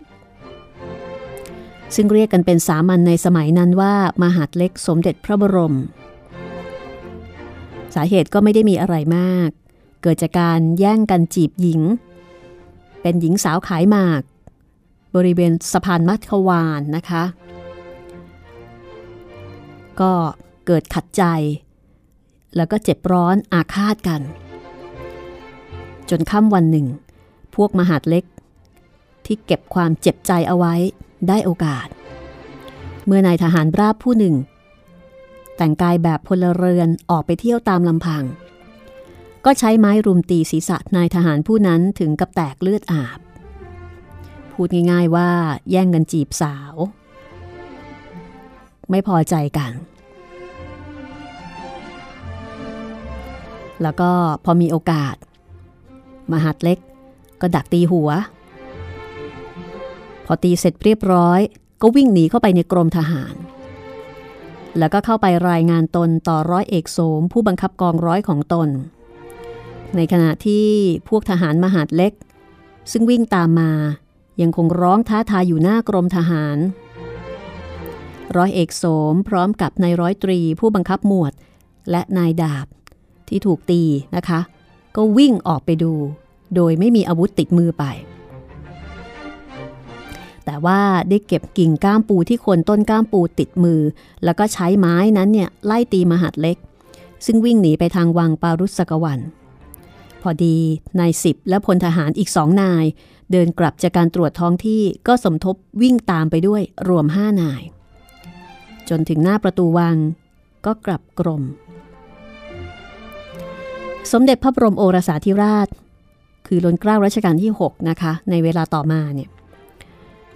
ซึ่งเรียกกันเป็นสามัญในสมัยนั้นว่ามหาดเล็กสมเด็จพระบรม สาเหตุก็ไม่ได้มีอะไรมาก เกิดจากการแย่งกันจีบหญิง เป็นหญิงสาวขายหมาก บริเวณสะพานมัทควานนะคะ ก็เกิดขัดใจ แล้วก็เจ็บร้อนอาฆาตกัน จนค่ำวันหนึ่ง พวกมหาดเล็ก ที่เก็บความเจ็บใจเอาไว้ได้โอกาส เมื่อนายทหารราบผู้หนึ่ง แต่งกายแบบพลเรือนออกไปเที่ยวตามลำพัง ก็ใช้ไม้รุมตีศีรษะนายทหารผู้นั้นถึงกับแตกเลือดอาบ พูดง่ายๆว่าแย่งกันจีบสาว ไม่พอใจกัน แล้วก็พอมีโอกาส มหัดเล็กก็ดักตีหัว พอตีเสร็จเรียบร้อย ก็วิ่งหนีเข้าไปในกรมทหาร แล้วก็เข้าไปรายงานตนต่อร้อยเอกโสมผู้บังคับกองร้อยของตน ในขณะที่พวกทหารมหาดเล็ก ซึ่งวิ่งตามมายังคงร้องท้าทายอยู่หน้ากรมทหาร ร้อยเอกโสมพร้อมกับนายร้อยตรีผู้บังคับหมวด และนายดาบ ที่ถูกตีนะคะ ก็วิ่งออกไปดู โดยไม่มีอาวุธติดมือไป แต่ว่าได้เก็บกิ่งก้ามปูที่คนต้นก้ามปูติดมือ แล้วก็ใช้ไม้นั้นเนี่ยไล่ตีมหัดเล็ก ซึ่งวิ่งหนีไปทางวังปารุสกวัน พอดีนายสิบและพลทหารอีกสองนาย เดินกลับจากการตรวจท้องที่ก็สมทบวิ่งตามไปด้วยรวมห้านาย จนถึงหน้าประตูวังก็กลับกรม สมเด็จพระบรมโอรสาธิราช คือล้นเกล้ารัชกาลที่ 6 นะคะ ในเวลาต่อมาเนี่ย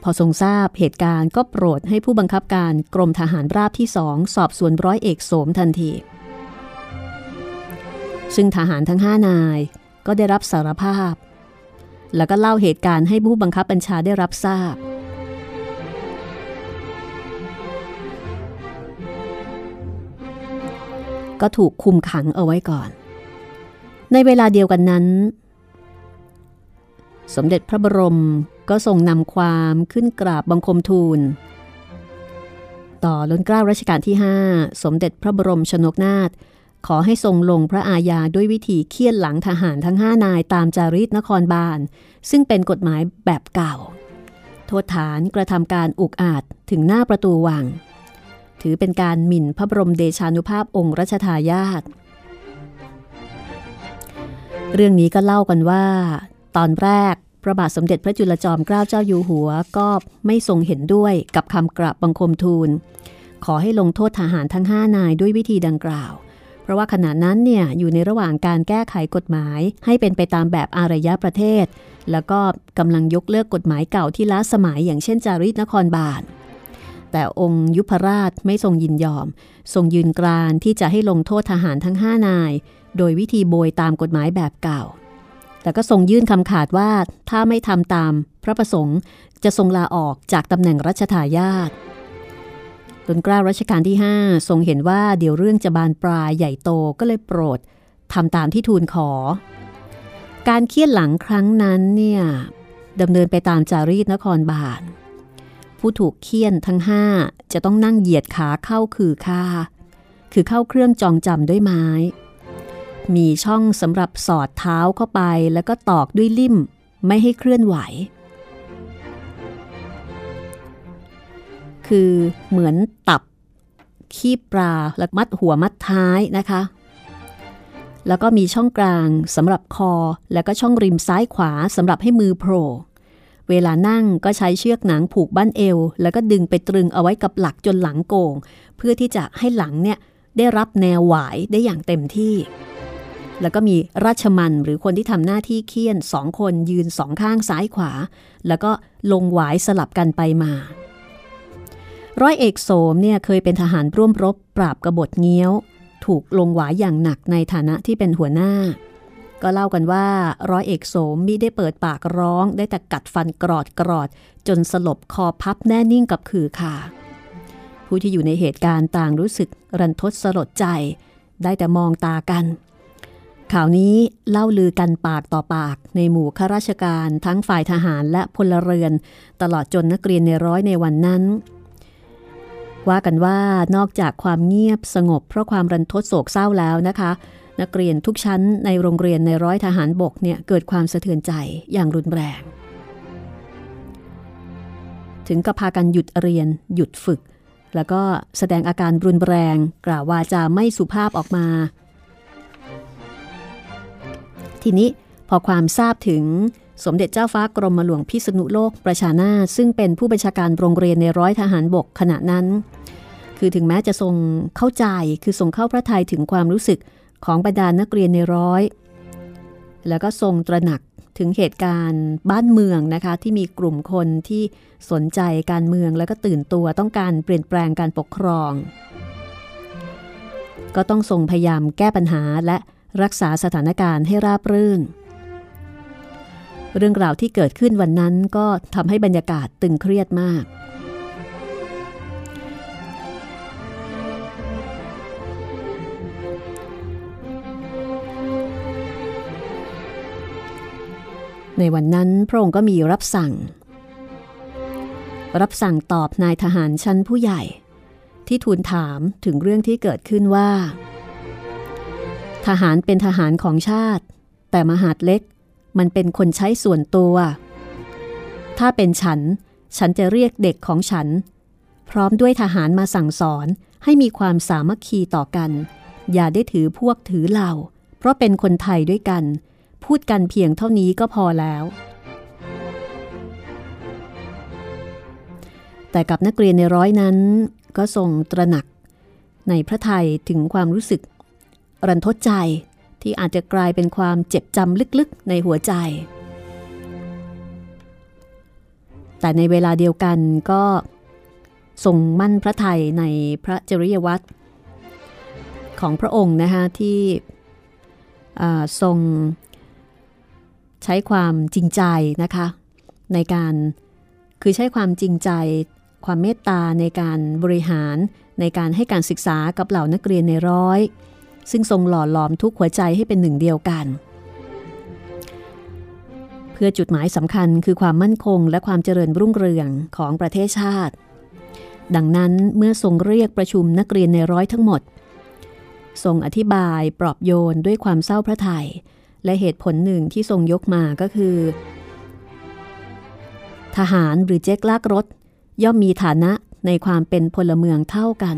พอทรงทราบเหตุการณ์ก็โปรดให้ผู้บังคับการกรมทหารราบที่สองสอบสวนร้อยเอกโสมทันที ซึ่งทหารทั้งห้านายก็ได้รับสารภาพ แล้วก็เล่าเหตุการณ์ให้ผู้บังคับบัญชาได้รับทราบ ก็ถูกคุมขังเอาไว้ก่อน ในเวลาเดียวกันนั้น สมเด็จพระบรมก็ทรงนำความขึ้นกราบบังคมทูล ต่อล้นเกล้ารัชกาลที่ 5 สมเด็จพระบรมชนกนาถขอให้ทรงลงพระอาญาด้วยวิธีเคี่ยนหลังทหารทั้งห้านายตามจารีตนครบาล ซึ่งเป็นกฎหมายแบบเก่า โทษฐานกระทำการอุกอาจถึงหน้าประตูวัง ถือเป็นการหมิ่นพระบรมเดชานุภาพองค์รัชทายาท เรื่องนี้ก็เล่ากันว่า ตอนแรกพระบาทสมเด็จพระจุลจอมเกล้าเจ้าอยู่หัวก็ไม่ทรงเห็นด้วยกับคำกราบบังคมทูล ขอให้ลงโทษทหารทั้งห้านายด้วยวิธีดังกล่าว เพราะว่าขณะนั้นเนี่ยอยู่ในระหว่างการแก้ไขกฎหมายให้เป็นไปตามแบบอารยประเทศ แล้วก็กำลังยกเลิกกฎหมายเก่าที่ล้าสมัยอย่างเช่นจารีตนครบาลแต่องค์ยุพราชไม่ทรงยินยอม ทรงยืนกรานที่จะให้ลงโทษทหารทั้งห้านาย โดยวิธีโบยตามกฎหมายแบบเก่า แต่ก็ทรงยื่นคำขาดว่าถ้าไม่ทำตามพระประสงค์จะทรงลาออกจากตำแหน่งรัชทายาทตนกล้ารัชกาลที่ 5 ทรงเห็นว่าเดี๋ยวเรื่องจะบานปลายใหญ่โตก็เลยโปรดทำตามที่ทูลขอ การเคี่ยนหลังครั้งนั้นเนี่ยดำเนินไปตามจารีตนครบาลผู้ถูกเคี่ยนทั้งห้าจะต้องนั่งเหยียดขาเข้าคือค่า คือเข้าเครื่องจองจำด้วยไม้ มีช่องสำหรับสอดเท้าเข้าไปแล้วก็ตอกด้วยลิ่มไม่ให้เคลื่อนไหว คือเหมือนตับขี้ปลาแล้วมัดหัวมัดท้ายนะคะ แล้วก็มีช่องกลางสำหรับคอ แล้วก็ช่องริมซ้ายขวาสำหรับให้มือโผล่เวลานั่งก็ใช้เชือกหนังผูกบั้นเอว แล้วก็ดึงไปตรึงเอาไว้กับหลักจนหลังโก่ง เพื่อที่จะให้หลังเนี่ยได้รับแนวหวายได้อย่างเต็มที่ แล้วก็มีราชมันหรือคนที่ทำหน้าที่เคี่ยนสองคนยืนสองข้างซ้ายขวา แล้วก็ลงหวายสลับกันไปมา ร้อยเอกโสมเนี่ยเคยเป็นทหารร่วมรบปราบกบฏเงี้ยว ถูกลงหวายอย่างหนักในฐานะที่เป็นหัวหน้า ก็เล่ากันว่าร้อยเอกโสมมิได้เปิดปากร้องได้แต่กัดฟันกรอดกรอด จนสลบคอพับแน่นิ่งกับขื่อขาผู้ที่อยู่ในเหตุการณ์ต่างรู้สึกรันทดสลดใจ ได้แต่มองตากัน ข่าวนี้เล่าลือกันปากต่อปากในหมู่ข้าราชการทั้งฝ่ายทหารและพลเรือน ตลอดจนนักเรียนในร้อยในวันนั้น ว่ากันว่านอกจากความเงียบสงบเพราะความรันทดโศกเศร้าแล้วนะคะ นักเรียนทุกชั้นในโรงเรียนในร้อยทหารบกเนี่ยเกิดความสะเทือนใจอย่างรุนแรง ถึงกับพากันหยุดเรียน หยุดฝึก แล้วก็แสดงอาการรุนแรง กล่าววาจาไม่สุภาพออกมา ทีนี้พอความทราบถึงสมเด็จเจ้าฟ้ากรมหลวงพิษณุโลกประชานาซึ่งเป็นผู้บัญชาการโรงเรียนในร้อยทหารบกขณะนั้น คือถึงแม้จะทรงเข้าใจคือทรงเข้าพระทัยถึงความรู้สึกของบรรดานักเรียนในร้อย แล้วก็ทรงตระหนักถึงเหตุการณ์บ้านเมืองนะคะที่มีกลุ่มคนที่สนใจการเมืองแล้วก็ตื่นตัวต้องการเปลี่ยนแปลงการปกครอง ก็ต้องทรงพยายามแก้ปัญหาและ รักษาสถานการณ์ให้ราบรื่น เรื่องราวที่เกิดขึ้นวันนั้นก็ทำให้บรรยากาศตึงเครียดมาก ในวันนั้นพระองค์ก็มีรับสั่ง รับสั่งตอบนายทหารชั้นผู้ใหญ่ ที่ทูลถามถึงเรื่องที่เกิดขึ้นว่า ทหารเป็นทหารของชาติ แต่มหาดเล็กมันเป็นคนใช้ส่วนตัว ถ้าเป็นฉัน ฉันจะเรียกเด็กของฉัน พร้อมด้วยทหารมาสั่งสอนให้มีความสามัคคีต่อกัน อย่าได้ถือพวกถือเหล่า เพราะเป็นคนไทยด้วยกัน พูดกันเพียงเท่านี้ก็พอแล้ว แต่กับนักเรียนในร้อยนั้น ก็ทรงตระหนัก ในพระไทยถึงความรู้สึก รันทดใจที่อาจจะกลายเป็นความเจ็บจำลึกๆในหัวใจ แต่ในเวลาเดียวกันก็ทรงมั่นพระไทยในพระจริยวัตรของพระองค์นะคะที่ทรงใช้ความจริงใจนะคะในการคือใช้ความจริงใจ ความเมตตาในการบริหารในการให้การศึกษากับเหล่านักเรียนในร้อย ซึ่งทรงหล่อหลอมทุกหัวใจให้เป็นหนึ่งเดียวกัน เพื่อจุดหมายสำคัญคือความมั่นคงและความเจริญรุ่งเรืองของประเทศชาติ ดังนั้นเมื่อทรงเรียกประชุมนักเรียนในร้อยทั้งหมด ทรงอธิบายปลอบโยนด้วยความเศร้าพระทยัยและเหตุผลหนึ่งที่ทรงยกมาก็คือ ทหารหรือเจ๊กลากรถ ย่อมมีฐานะในความเป็นพลเมืองเท่ากัน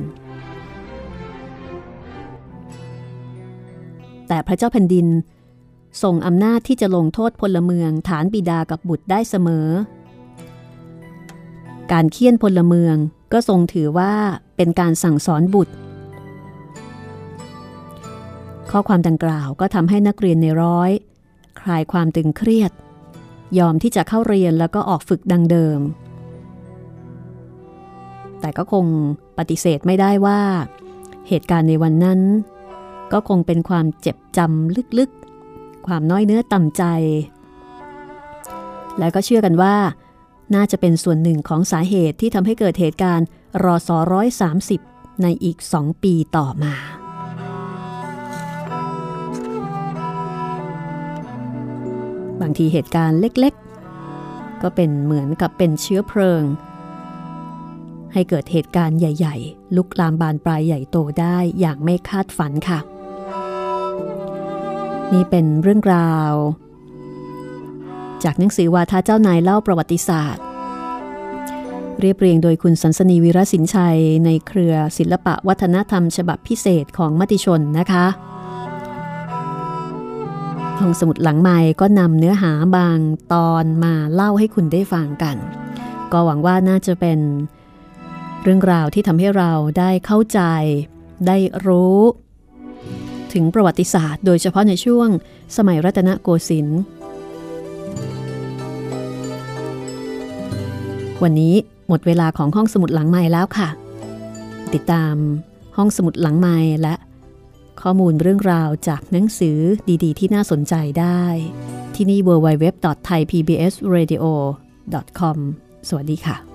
แต่พระเจ้าแผ่นดิน ส่งอำนาจที่จะลงโทษพลเมืองฐานบิดากับบุตรได้เสมอ การเคี่ยนพลเมืองก็ทรงถือว่าเป็นการสั่งสอนบุตร ข้อความดังกล่าวก็ทำให้นักเรียนในร้อย คลายความตึงเครียด ยอมที่จะเข้าเรียนแล้วก็ออกฝึกดังเดิม แต่ก็คงปฏิเสธไม่ได้ว่า เหตุการณ์ในวันนั้น ก็คงเป็นความเจ็บจำลึกๆ ความน้อยเนื้อต่ำใจ และก็เชื่อกันว่า น่าจะเป็นส่วนหนึ่งของสาเหตุที่ทำให้เกิดเหตุการณ์รอสอร้อยสามสิบในอีกสองปีต่อมา บางทีเหตุการณ์เล็กๆ ก็เป็นเหมือนกับเป็นเชื้อเพลิง ให้เกิดเหตุการณ์ใหญ่ ๆ ลุกลามบานปลายใหญ่โตได้อย่างไม่คาดฝันค่ะ นี่เป็นเรื่องราว จากหนังสือวาทาเจ้านายเล่าประวัติศาสตร์ เรียบเรียงโดยคุณสันสนีวิรสินชัยในเครือศิลปะวัฒนธรรม ฉบับพิเศษของมติชนนะคะห้องสมุดหลังใหม่ก็นำเนื้อหาบางตอนมาเล่าให้คุณได้ฟังกัน ก็หวังว่าน่าจะเป็นเรื่องราวที่ทำให้เราได้เข้าใจ ได้รู้ ถึงประวัติศาสตร์ โดยเฉพาะในช่วงสมัยรัตนโกสินทร์ วันนี้หมดเวลาของห้องสมุดหลังใหม่แล้วค่ะ ติดตามห้องสมุดหลังใหม่และ ข้อมูลเรื่องราวจากหนังสือดีๆ ที่น่าสนใจได้ ที่นี่ www.thaipbsradio.com สวัสดีค่ะ